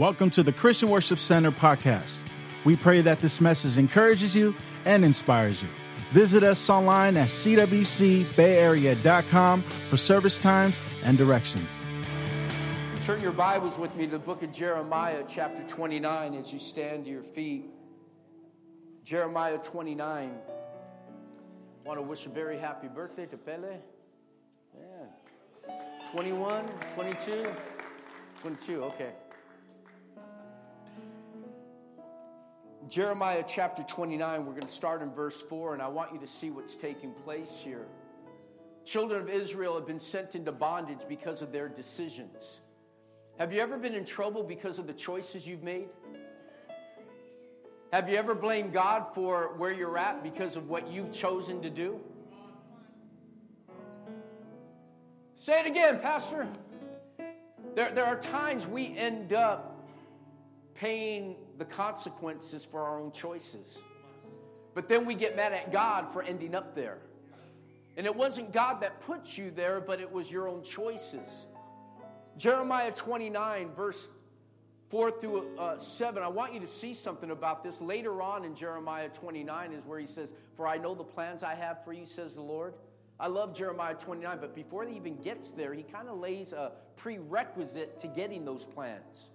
Welcome to the Christian Worship Center podcast. We pray that this message encourages you and inspires you. Visit us online at cwcbayarea.com for service times and directions. Turn your Bibles with me to the book of Jeremiah, chapter 29, as you stand to your feet. Jeremiah 29. I want to wish a very happy birthday to Pele. Yeah. 21, 22, 22, okay. Jeremiah chapter 29, we're going to start in verse 4, and I want you to see what's taking place here. Children of Israel have been sent into bondage because of their decisions. Have you ever been in trouble because of the choices you've made? Have you ever blamed God for where you're at because of what you've chosen to do? Say it again, Pastor. There, there are times we end up paying the consequences for our own choices. But then we get mad at God for ending up there. And it wasn't God that put you there, but it was your own choices. Jeremiah 29, verse 4 through uh, 7. I want you to see something about this. Later on in Jeremiah 29 is where he says, For I know the plans I have for you, says the Lord. I love Jeremiah 29, but before he even gets there, he kind of lays a prerequisite to getting those plans.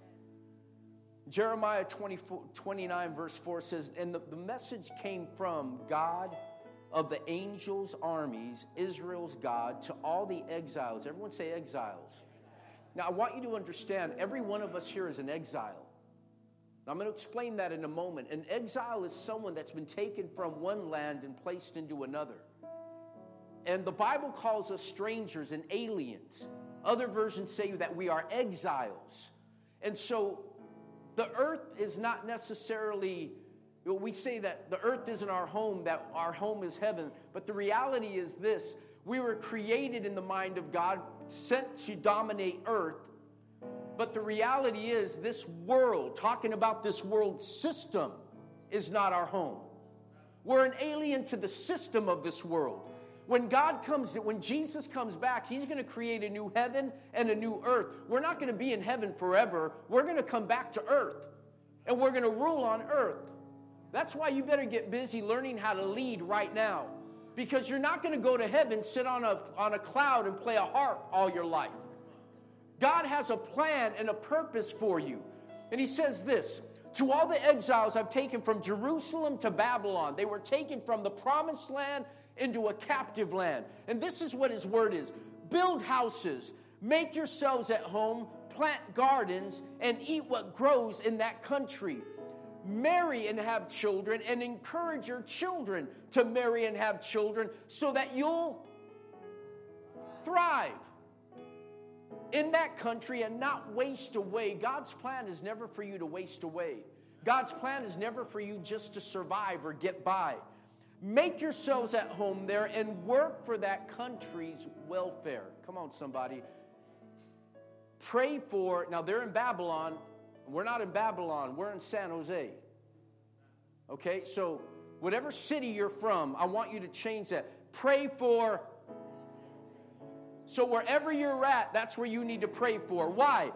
Jeremiah 24, 29, verse 4 says, And the, the message came from God of the angels' armies, Israel's God, to all the exiles. Everyone say exiles. Now, I want you to understand every one of us here is an exile. Now, I'm going to explain that in a moment. An exile is someone that's been taken from one land and placed into another. And the Bible calls us strangers and aliens. Other versions say that we are exiles. And so the earth is not necessarily, we say that the earth isn't our home, that our home is heaven. But the reality is this we were created in the mind of God, sent to dominate earth. But the reality is, this world, talking about this world system, is not our home. We're an alien to the system of this world. When God comes, when Jesus comes back, He's going to create a new heaven and a new earth. We're not going to be in heaven forever. We're going to come back to earth and we're going to rule on earth. That's why you better get busy learning how to lead right now because you're not going to go to heaven, sit on a, on a cloud, and play a harp all your life. God has a plan and a purpose for you. And He says this To all the exiles I've taken from Jerusalem to Babylon, they were taken from the promised land into a captive land. And this is what his word is build houses, make yourselves at home, plant gardens, and eat what grows in that country. Marry and have children, and encourage your children to marry and have children so that you'll thrive in that country and not waste away. God's plan is never for you to waste away. God's plan is never for you just to survive or get by. Make yourselves at home there and work for that country's welfare. Come on, somebody. Pray for, now they're in Babylon. We're not in Babylon, we're in San Jose. Okay, so whatever city you're from, I want you to change that. Pray for, so wherever you're at, that's where you need to pray for. Why?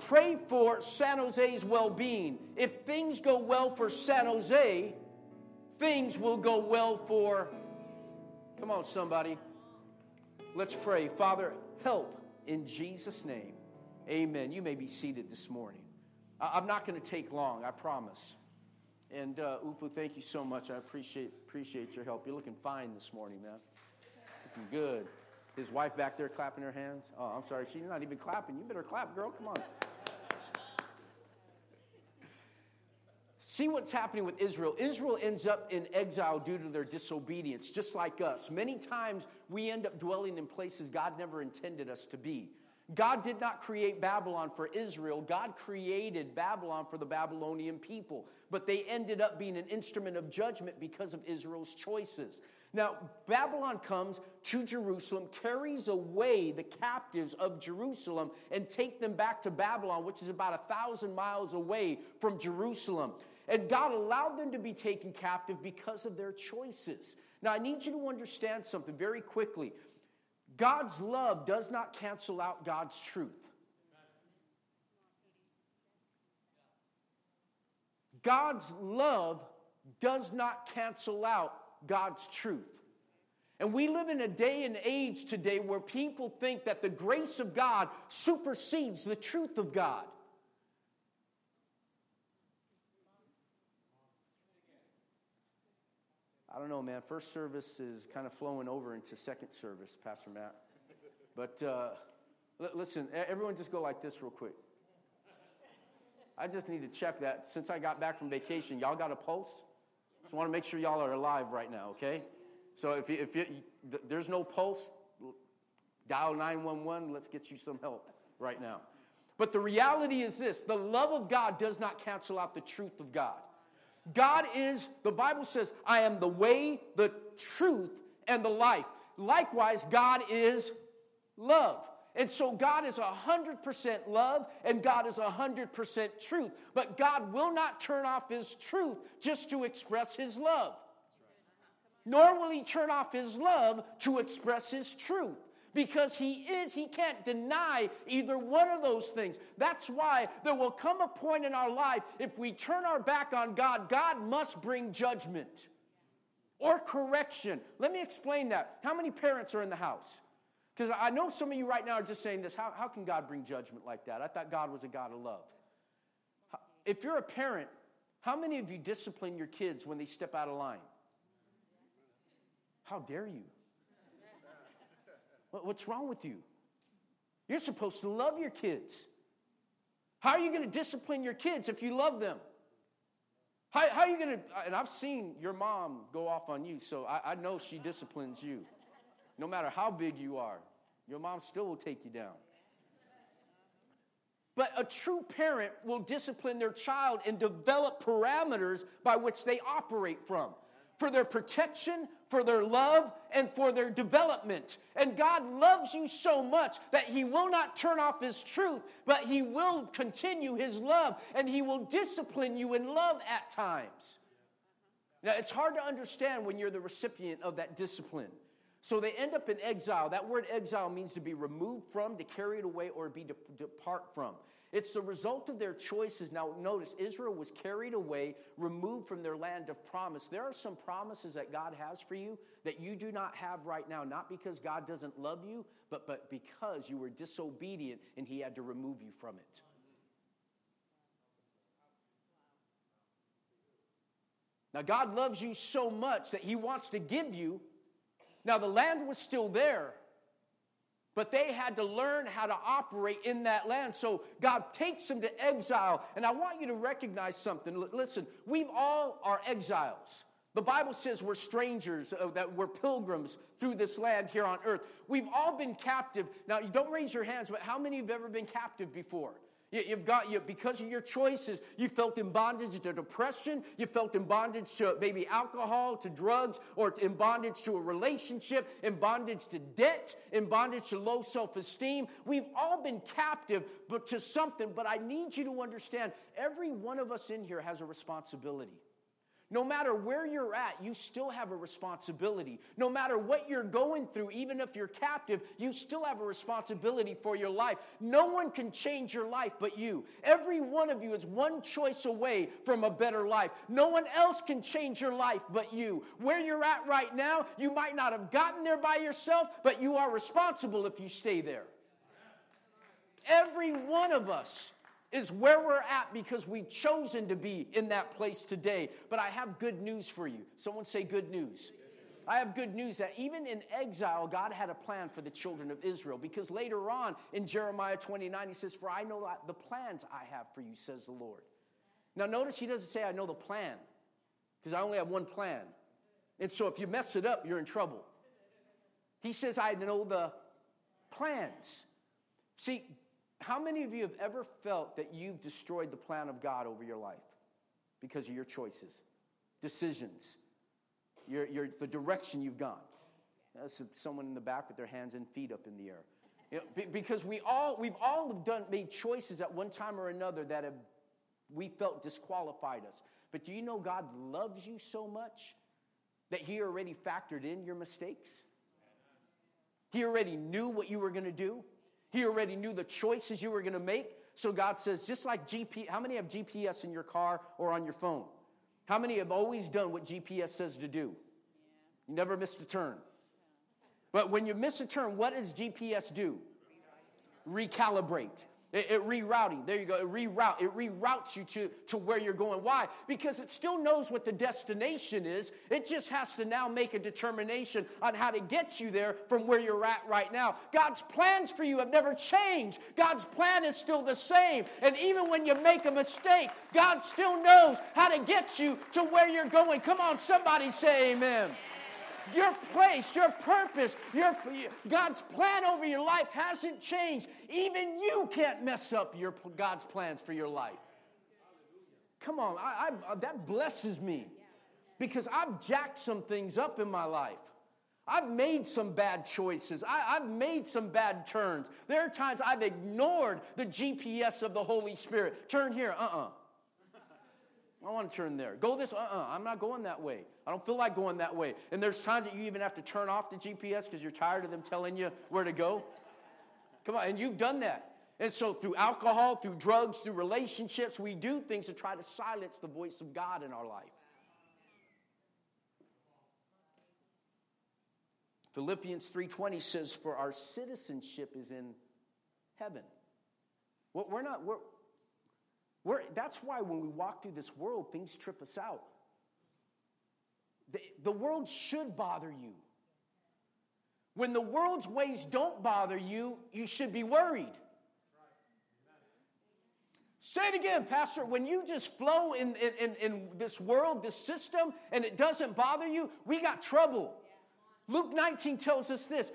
Pray for San Jose's well being. If things go well for San Jose, things will go well for. Come on, somebody. Let's pray. Father, help in Jesus' name. Amen. You may be seated this morning. I'm not going to take long, I promise. And uh, Upu, thank you so much. I appreciate appreciate your help. You're looking fine this morning, man. Looking good. His wife back there clapping her hands. Oh, I'm sorry, she's not even clapping. You better clap, girl. Come on. See what's happening with Israel. Israel ends up in exile due to their disobedience, just like us. Many times we end up dwelling in places God never intended us to be. God did not create Babylon for Israel. God created Babylon for the Babylonian people. But they ended up being an instrument of judgment because of Israel's choices. Now, Babylon comes to Jerusalem, carries away the captives of Jerusalem, and take them back to Babylon, which is about a thousand miles away from Jerusalem. And God allowed them to be taken captive because of their choices. Now, I need you to understand something very quickly. God's love does not cancel out God's truth. God's love does not cancel out God's truth. And we live in a day and age today where people think that the grace of God supersedes the truth of God. I don't know, man. First service is kind of flowing over into second service, Pastor Matt. But uh, l- listen, everyone just go like this real quick. I just need to check that. Since I got back from vacation, y'all got a pulse? Just want to make sure y'all are alive right now, okay? So if, you, if you, there's no pulse, dial 911. Let's get you some help right now. But the reality is this the love of God does not cancel out the truth of God. God is, the Bible says, I am the way, the truth, and the life. Likewise, God is love. And so God is 100% love and God is 100% truth. But God will not turn off his truth just to express his love. Nor will he turn off his love to express his truth. Because he is, he can't deny either one of those things. That's why there will come a point in our life, if we turn our back on God, God must bring judgment or correction. Let me explain that. How many parents are in the house? Because I know some of you right now are just saying this how, how can God bring judgment like that? I thought God was a God of love. If you're a parent, how many of you discipline your kids when they step out of line? How dare you? What's wrong with you? You're supposed to love your kids. How are you going to discipline your kids if you love them? How, how are you going to, and I've seen your mom go off on you, so I, I know she disciplines you. No matter how big you are, your mom still will take you down. But a true parent will discipline their child and develop parameters by which they operate from for their protection, for their love, and for their development. And God loves you so much that He will not turn off His truth, but He will continue His love and He will discipline you in love at times. Now, it's hard to understand when you're the recipient of that discipline. So they end up in exile. That word exile means to be removed from, to carry it away, or be to depart from. It's the result of their choices. Now, notice Israel was carried away, removed from their land of promise. There are some promises that God has for you that you do not have right now, not because God doesn't love you, but, but because you were disobedient and He had to remove you from it. Now, God loves you so much that He wants to give you now, the land was still there, but they had to learn how to operate in that land. So God takes them to exile. And I want you to recognize something. Listen, we all are exiles. The Bible says we're strangers, uh, that we're pilgrims through this land here on earth. We've all been captive. Now, you don't raise your hands, but how many have ever been captive before? You've got you because of your choices. You felt in bondage to depression. You felt in bondage to maybe alcohol, to drugs, or in bondage to a relationship, in bondage to debt, in bondage to low self-esteem. We've all been captive, but to something. But I need you to understand: every one of us in here has a responsibility. No matter where you're at, you still have a responsibility. No matter what you're going through, even if you're captive, you still have a responsibility for your life. No one can change your life but you. Every one of you is one choice away from a better life. No one else can change your life but you. Where you're at right now, you might not have gotten there by yourself, but you are responsible if you stay there. Every one of us is where we're at because we've chosen to be in that place today. But I have good news for you. Someone say, Good news. I have good news that even in exile, God had a plan for the children of Israel. Because later on in Jeremiah 29, he says, For I know the plans I have for you, says the Lord. Now, notice he doesn't say, I know the plan, because I only have one plan. And so if you mess it up, you're in trouble. He says, I know the plans. See, how many of you have ever felt that you've destroyed the plan of God over your life because of your choices, decisions, your, your, the direction you've gone? Uh, That's someone in the back with their hands and feet up in the air. You know, because we all, we've all done, made choices at one time or another that have, we felt disqualified us. But do you know God loves you so much that He already factored in your mistakes? He already knew what you were going to do. He already knew the choices you were going to make. So God says, just like GPS, how many have GPS in your car or on your phone? How many have always done what GPS says to do? You never missed a turn. But when you miss a turn, what does GPS do? Recalibrate. It, it, rerouting. There you go. It reroute. It reroutes you to, to where you're going. Why? Because it still knows what the destination is. It just has to now make a determination on how to get you there from where you're at right now. God's plans for you have never changed. God's plan is still the same. And even when you make a mistake, God still knows how to get you to where you're going. Come on, somebody say amen. Your place, your purpose, your, God's plan over your life hasn't changed. Even you can't mess up your, God's plans for your life. Come on, I, I, that blesses me because I've jacked some things up in my life. I've made some bad choices. I, have made some bad turns. There are times I've ignored the GPS of the Holy Spirit. Turn here, uh uh-uh. uh I want to turn there. Go this, uh uh-uh, uh, I'm not going that way. I don't feel like going that way. And there's times that you even have to turn off the GPS because you're tired of them telling you where to go. Come on, and you've done that. And so, through alcohol, through drugs, through relationships, we do things to try to silence the voice of God in our life. Philippians 3:20 says, "For our citizenship is in heaven." Well, we're not. We're, we're, that's why when we walk through this world, things trip us out. The, the world should bother you. When the world's ways don't bother you, you should be worried. Say it again, Pastor. When you just flow in, in, in, this world, this system, and it doesn't bother you, we got trouble. Luke 19 tells us this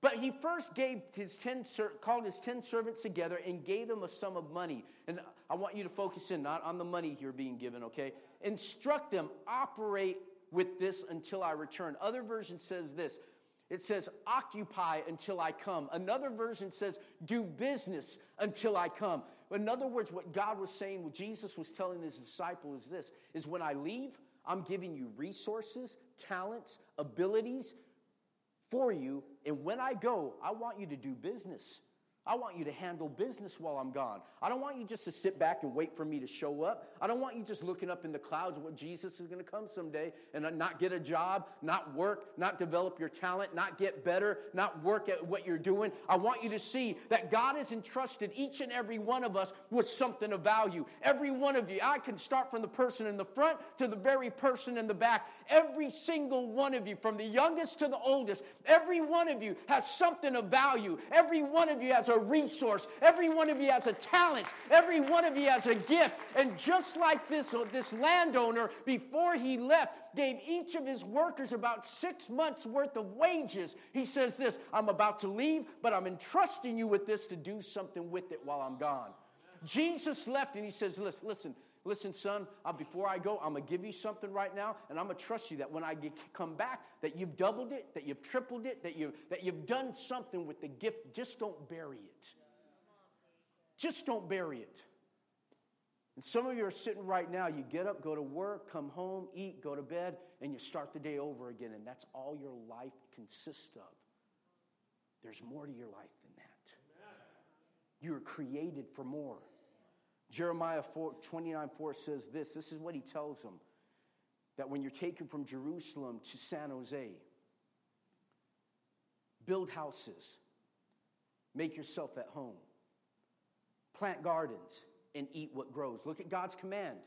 but he first gave his ten, called his ten servants together and gave them a sum of money. And I want you to focus in not on the money you're being given, okay? Instruct them, operate with this until I return. Other version says this. It says, occupy until I come. Another version says, do business until I come. In other words, what God was saying, what Jesus was telling his disciples is this, is when I leave, I'm giving you resources, talents, abilities for you and when I go, I want you to do business. I want you to handle business while I'm gone. I don't want you just to sit back and wait for me to show up. I don't want you just looking up in the clouds what Jesus is going to come someday and not get a job, not work, not develop your talent, not get better, not work at what you're doing. I want you to see that God has entrusted each and every one of us with something of value. Every one of you, I can start from the person in the front to the very person in the back. Every single one of you, from the youngest to the oldest, every one of you has something of value. Every one of you has a resource. Every one of you has a talent. Every one of you has a gift. And just like this, uh, this landowner, before he left, gave each of his workers about six months worth of wages. He says this I'm about to leave, but I'm entrusting you with this to do something with it while I'm gone. Jesus left and he says, Listen, listen, listen, son, uh, before I go, I'm going to give you something right now, and I'm going to trust you that when I get, come back, that you've doubled it, that you've tripled it, that, you, that you've done something with the gift. Just don't bury it. Just don't bury it. And some of you are sitting right now, you get up, go to work, come home, eat, go to bed, and you start the day over again, and that's all your life consists of. There's more to your life than that. You are created for more. Jeremiah 4, 29 4 says this. This is what he tells them that when you're taken from Jerusalem to San Jose, build houses, make yourself at home, plant gardens, and eat what grows. Look at God's command.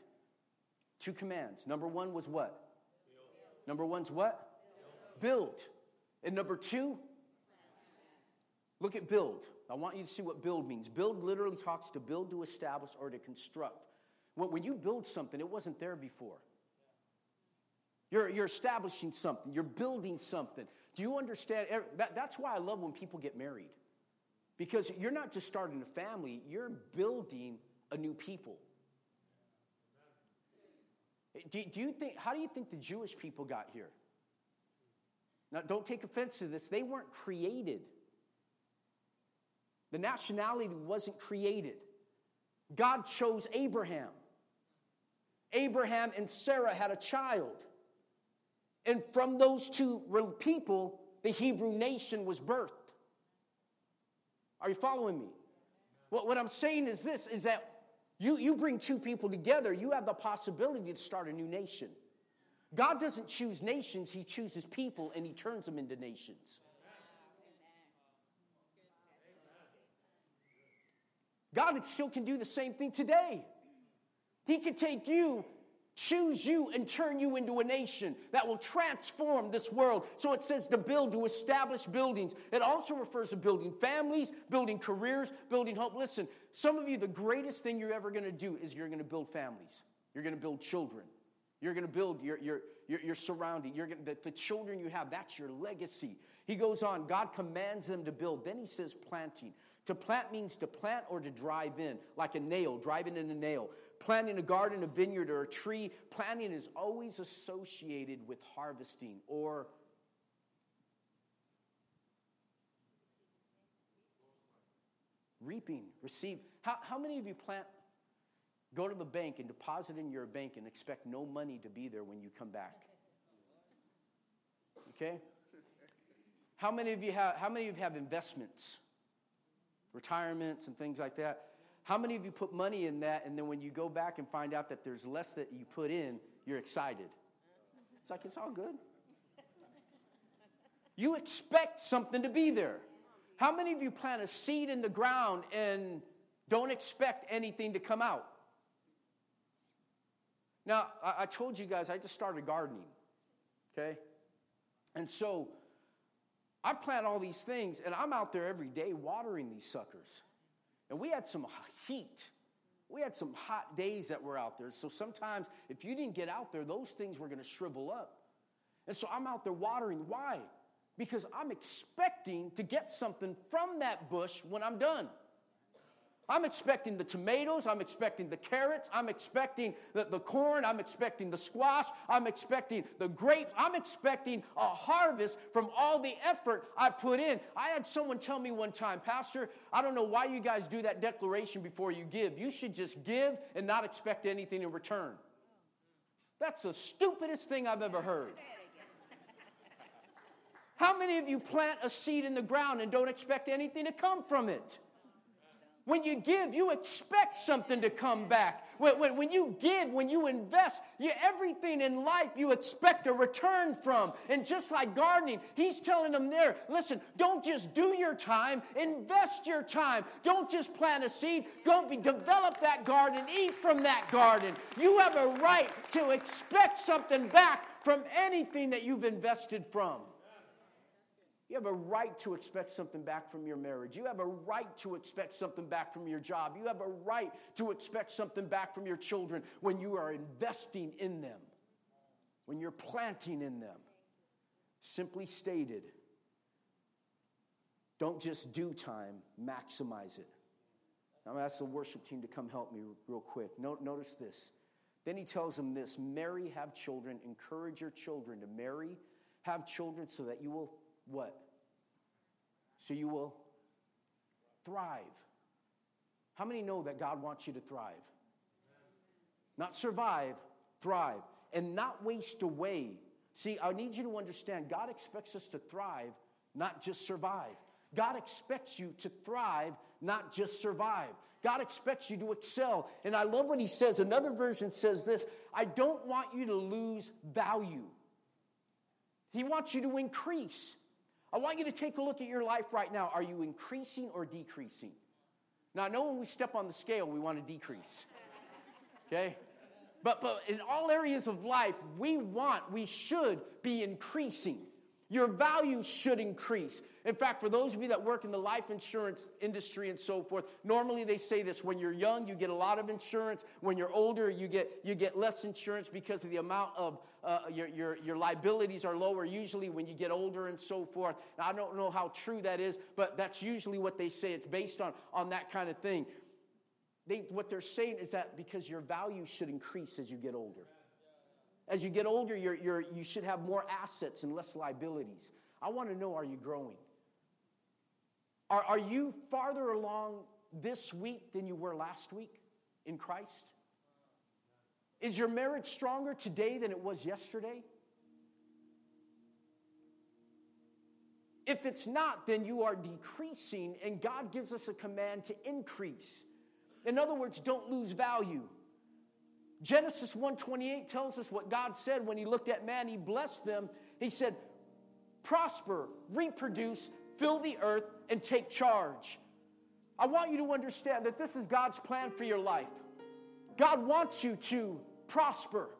Two commands. Number one was what? Build. Number one's what? Build. build. And number two, look at build. I want you to see what build means. Build literally talks to build, to establish, or to construct. When you build something, it wasn't there before. You're, you're establishing something, you're building something. Do you understand? That, that's why I love when people get married. Because you're not just starting a family, you're building a new people. Do, do you think, how do you think the Jewish people got here? Now, don't take offense to this. They weren't created the nationality wasn't created. God chose Abraham. Abraham and Sarah had a child. And from those two people, the Hebrew nation was birthed. Are you following me? What, what I'm saying is this is that you, you bring two people together, you have the possibility to start a new nation. God doesn't choose nations, He chooses people and He turns them into nations. God still can do the same thing today. He could take you, choose you, and turn you into a nation that will transform this world. So it says to build, to establish buildings. It also refers to building families, building careers, building hope. Listen, some of you, the greatest thing you're ever going to do is you're going to build families, you're going to build children. You're going to build your, your, your, your surrounding. You're going the, the children you have, that's your legacy. He goes on, God commands them to build. Then he says planting. To plant means to plant or to drive in, like a nail, driving in a nail. Planting a garden, a vineyard, or a tree, planting is always associated with harvesting or reaping, receive. How, how many of you plant, go to the bank and deposit in your bank and expect no money to be there when you come back? Okay? How many of you have, how many of you have investments? Retirements and things like that. How many of you put money in that and then when you go back and find out that there's less that you put in, you're excited? It's like, it's all good. You expect something to be there. How many of you plant a seed in the ground and don't expect anything to come out? Now, I, told you guys I just started gardening, okay? And so I plant all these things, and I'm out there every day watering these suckers. And we had some heat. We had some hot days that were out there. So sometimes, if you didn't get out there, those things were going to shrivel up. And so I'm out there watering. Why? Because I'm expecting to get something from that bush when I'm done. I'm expecting the tomatoes, I'm expecting the carrots, I'm expecting the, the corn, I'm expecting the squash, I'm expecting the grapes, I'm expecting a harvest from all the effort I put in. I had someone tell me one time, Pastor, I don't know why you guys do that declaration before you give. You should just give and not expect anything in return. That's the stupidest thing I've ever heard. How many of you plant a seed in the ground and don't expect anything to come from it? When you give, you expect something to come back. When, when, when you give, when you invest, you, everything in life you expect a return from. And just like gardening, he's telling them there listen, don't just do your time, invest your time. Don't just plant a seed, don't be, develop that garden, eat from that garden. You have a right to expect something back from anything that you've invested from. You have a right to expect something back from your marriage. You have a right to expect something back from your job. You have a right to expect something back from your children when you are investing in them, when you're planting in them. Simply stated, don't just do time, maximize it. I'm going to ask the worship team to come help me real quick. Notice this. Then he tells them this marry, have children, encourage your children to marry, have children so that you will what? So you will thrive. How many know that God wants you to thrive? Not survive, thrive, and not waste away. See, I need you to understand God expects us to thrive, not just survive. God expects you to thrive, not just survive. God expects you to excel. And I love what he says. Another version says this I don't want you to lose value. He wants you to increase. I want you to take a look at your life right now. Are you increasing or decreasing? Now, I know when we step on the scale, we want to decrease. Okay? But, but in all areas of life, we want, we should be increasing. Your value should increase. In fact, for those of you that work in the life insurance industry and so forth, normally they say this when you're young, you get a lot of insurance. When you're older, you get, you get less insurance because of the amount of uh, your, your, your liabilities are lower, usually when you get older and so forth. Now, I don't know how true that is, but that's usually what they say. It's based on, on that kind of thing. They, what they're saying is that because your value should increase as you get older. As you get older, you're, you're, you should have more assets and less liabilities. I want to know are you growing? Are, are you farther along this week than you were last week in Christ? Is your marriage stronger today than it was yesterday? If it's not, then you are decreasing, and God gives us a command to increase. In other words, don't lose value. Genesis 1:28 tells us what God said when he looked at man, he blessed them. He said, "Prosper, reproduce, fill the earth and take charge." I want you to understand that this is God's plan for your life. God wants you to prosper.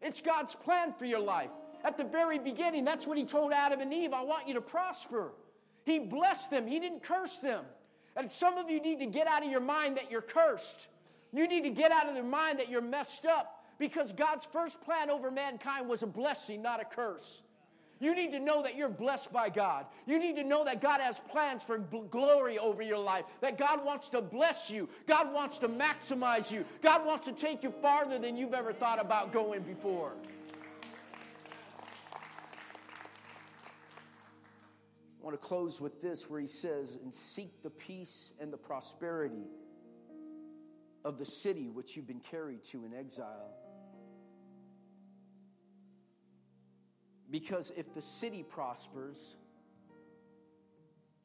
It's God's plan for your life. At the very beginning, that's what he told Adam and Eve I want you to prosper. He blessed them, he didn't curse them. And some of you need to get out of your mind that you're cursed. You need to get out of their mind that you're messed up because God's first plan over mankind was a blessing, not a curse. You need to know that you're blessed by God. You need to know that God has plans for glory over your life, that God wants to bless you, God wants to maximize you, God wants to take you farther than you've ever thought about going before. I want to close with this where he says, And seek the peace and the prosperity of the city which you've been carried to in exile. Because if the city prospers,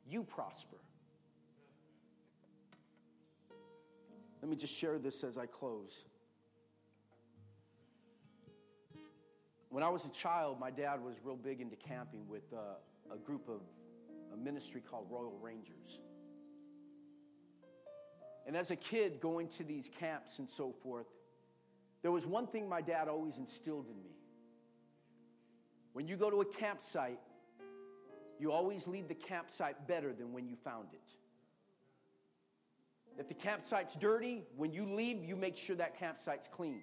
you prosper. Let me just share this as I close. When I was a child, my dad was real big into camping with uh, a group of a ministry called Royal Rangers. And as a kid going to these camps and so forth, there was one thing my dad always instilled in me. When you go to a campsite, you always leave the campsite better than when you found it. If the campsite's dirty, when you leave, you make sure that campsite's clean.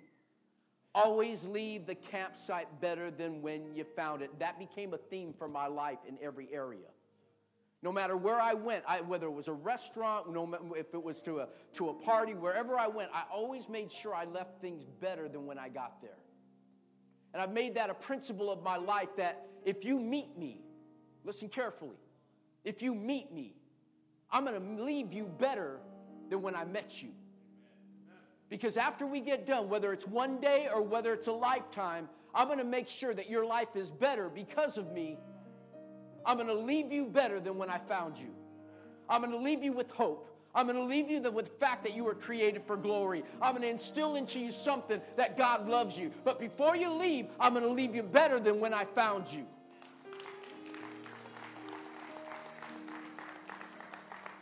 Always leave the campsite better than when you found it. That became a theme for my life in every area. No matter where I went, I, whether it was a restaurant, no, if it was to a, to a party, wherever I went, I always made sure I left things better than when I got there. And I've made that a principle of my life that if you meet me, listen carefully, if you meet me, I'm going to leave you better than when I met you. Because after we get done, whether it's one day or whether it's a lifetime, I'm going to make sure that your life is better because of me I'm going to leave you better than when I found you. I'm going to leave you with hope. I'm going to leave you with the fact that you were created for glory. I'm going to instill into you something that God loves you. But before you leave, I'm going to leave you better than when I found you.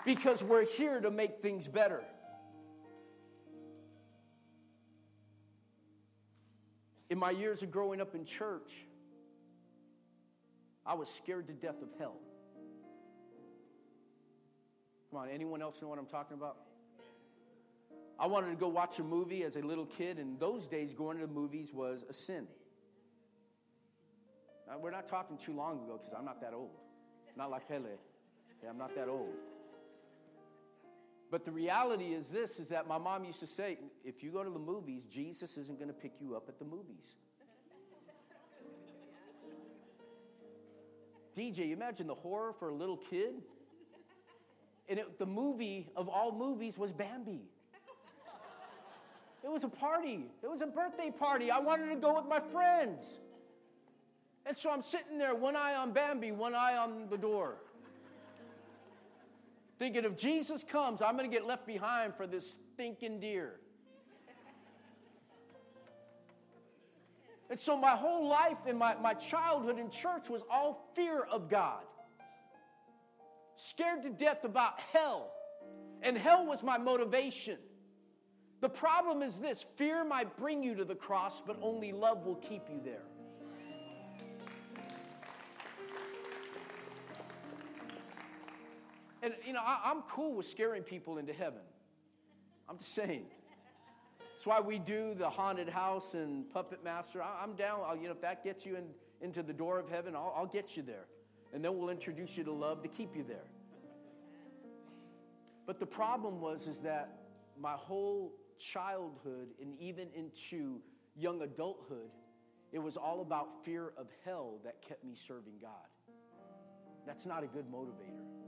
Because we're here to make things better. In my years of growing up in church, I was scared to death of hell. Come on, anyone else know what I'm talking about? I wanted to go watch a movie as a little kid, and those days going to the movies was a sin. Now, we're not talking too long ago because I'm not that old. Not like Pele. Yeah, I'm not that old. But the reality is this is that my mom used to say, if you go to the movies, Jesus isn't going to pick you up at the movies. DJ, you imagine the horror for a little kid? And it, the movie of all movies was Bambi. It was a party. It was a birthday party. I wanted to go with my friends. And so I'm sitting there, one eye on Bambi, one eye on the door. Thinking if Jesus comes, I'm going to get left behind for this stinking deer. And so my whole life and my, my childhood in church was all fear of God. Scared to death about hell. And hell was my motivation. The problem is this fear might bring you to the cross, but only love will keep you there. And, you know, I, am cool with scaring people into heaven. I'm just saying. That's why we do the haunted house and puppet master. I, am down. I'll, you know, if that gets you in, into the door of heaven, I'll, I'll get you there. And then we'll introduce you to love to keep you there. But the problem was is that my whole childhood and even into young adulthood, it was all about fear of hell that kept me serving God. That's not a good motivator.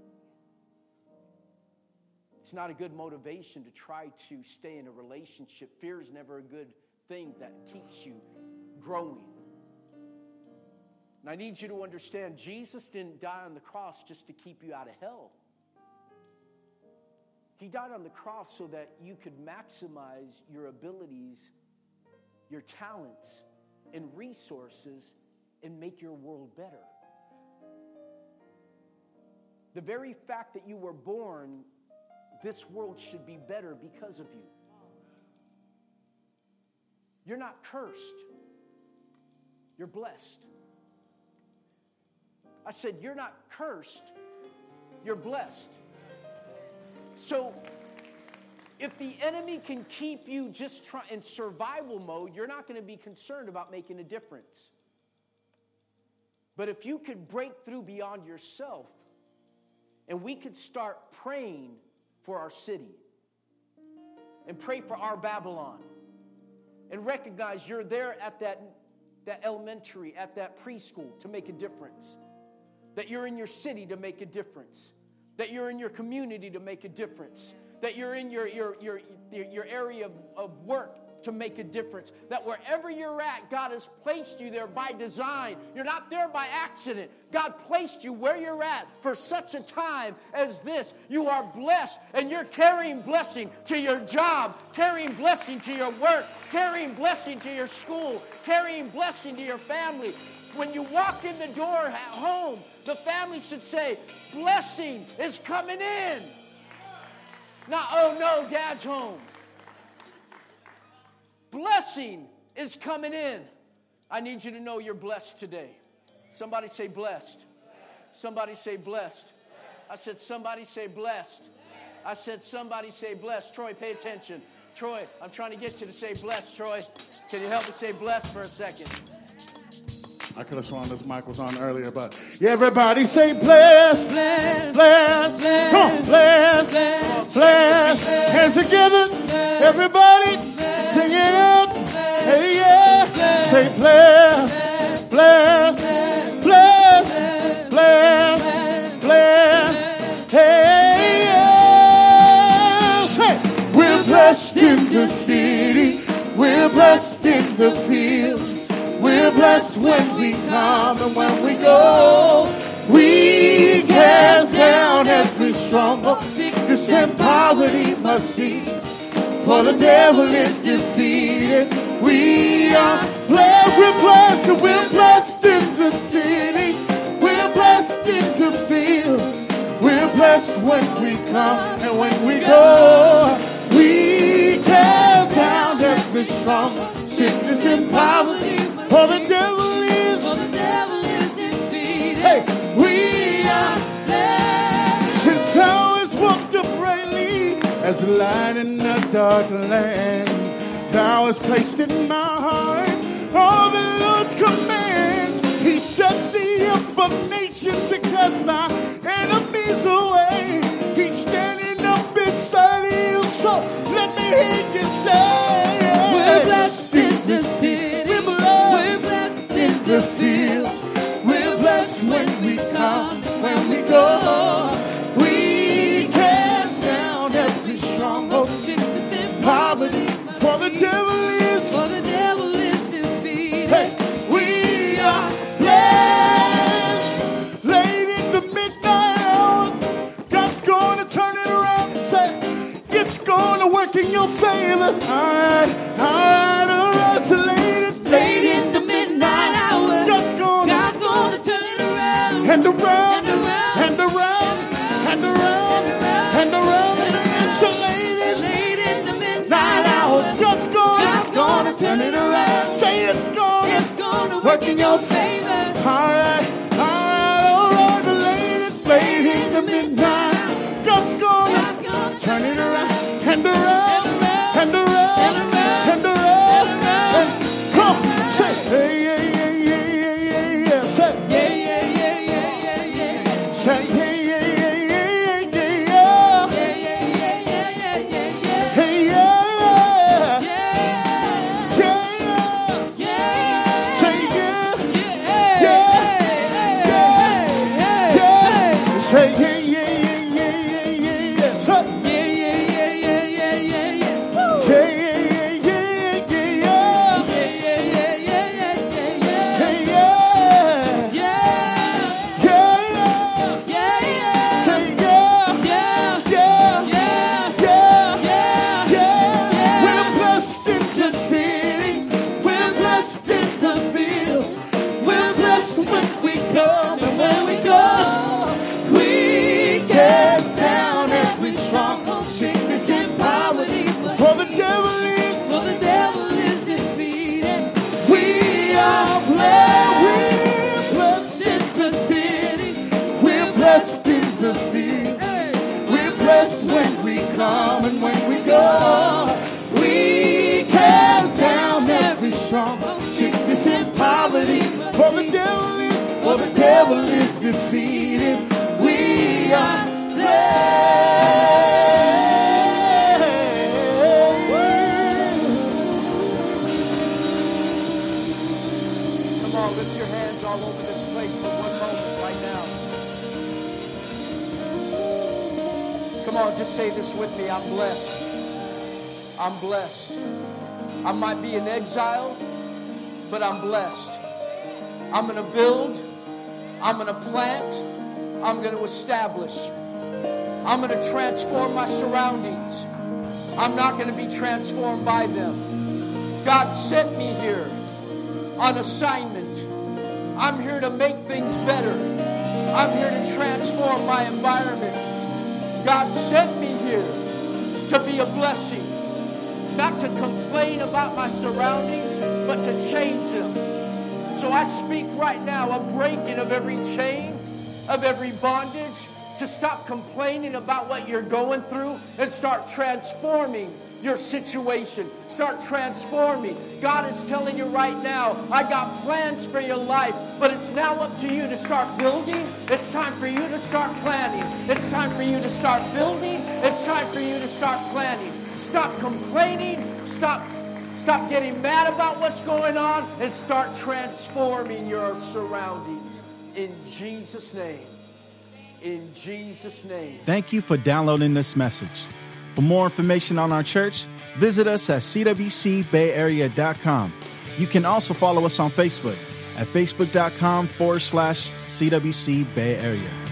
It's not a good motivation to try to stay in a relationship. Fear is never a good thing that keeps you growing. And I need you to understand Jesus didn't die on the cross just to keep you out of hell. He died on the cross so that you could maximize your abilities, your talents, and resources and make your world better. The very fact that you were born, this world should be better because of you. You're not cursed, you're blessed. I said, You're not cursed, you're blessed. So, if the enemy can keep you just try, in survival mode, you're not going to be concerned about making a difference. But if you could break through beyond yourself and we could start praying for our city and pray for our Babylon and recognize you're there at that, that elementary, at that preschool to make a difference, that you're in your city to make a difference, that you're in your community to make a difference, that you're in your, your, your, your area of, of work to make a difference. That wherever you're at, God has placed you there by design. You're not there by accident. God placed you where you're at for such a time as this. You are blessed and you're carrying blessing to your job, carrying blessing to your work, carrying blessing to your school, carrying blessing to your family. When you walk in the door at home, the family should say, Blessing is coming in. Not, oh no, dad's home. Blessing is coming in. I need you to know you're blessed today. Somebody say blessed. Somebody say blessed. I said, somebody say blessed. I said, somebody say blessed. Troy, pay attention. Troy, I'm trying to get you to say blessed, Troy. Can you help me say blessed for a second? I could have sworn this mic was on earlier, but everybody say blessed, blessed, blessed, blessed. Blessed, blessed, blessed. Hands together, everybody, the field. We're blessed when we come and when we go. We cast down every stronghold. Sickness and poverty must cease. For the devil is defeated. We are blessed. We're blessed. We're blessed in the city. We're blessed in the field. We're blessed when we come and when we go. We cast down every stronghold. Sickness and poverty. For the devil is, For the devil is defeated. hey, we are blessed. Since thou hast walked uprightly as a light in a dark land, thou hast placed in my heart all the Lord's commands. He set thee up of nations to cast thy enemies away. He's standing up inside of you, so let me hear you say, turn it around. Say it's gonna. It's gonna work in your favor. Come, and when we go, we tear down every strong sickness and poverty. For the devil is, for the devil is defeated. We are Come on, just say this with me. I'm blessed. I'm blessed. I might be in exile, but I'm blessed. I'm going to build. I'm going to plant. I'm going to establish. I'm going to transform my surroundings. I'm not going to be transformed by them. God sent me here on assignment. I'm here to make things better. I'm here to transform my environment. God sent me here to be a blessing, not to complain about my surroundings, but to change them. So I speak right now a breaking of every chain, of every bondage, to stop complaining about what you're going through and start transforming your situation. Start transforming. God is telling you right now, I got plans for your life, but it's now up to you to start building. It's time for you to start planning. It's time for you to start building. It's time for you to start planning. Stop complaining. Stop stop getting mad about what's going on and start transforming your surroundings in Jesus name. In Jesus name. Thank you for downloading this message. For more information on our church, visit us at cwcbayarea.com. You can also follow us on Facebook at facebook.com forward slash CWC Bay Area.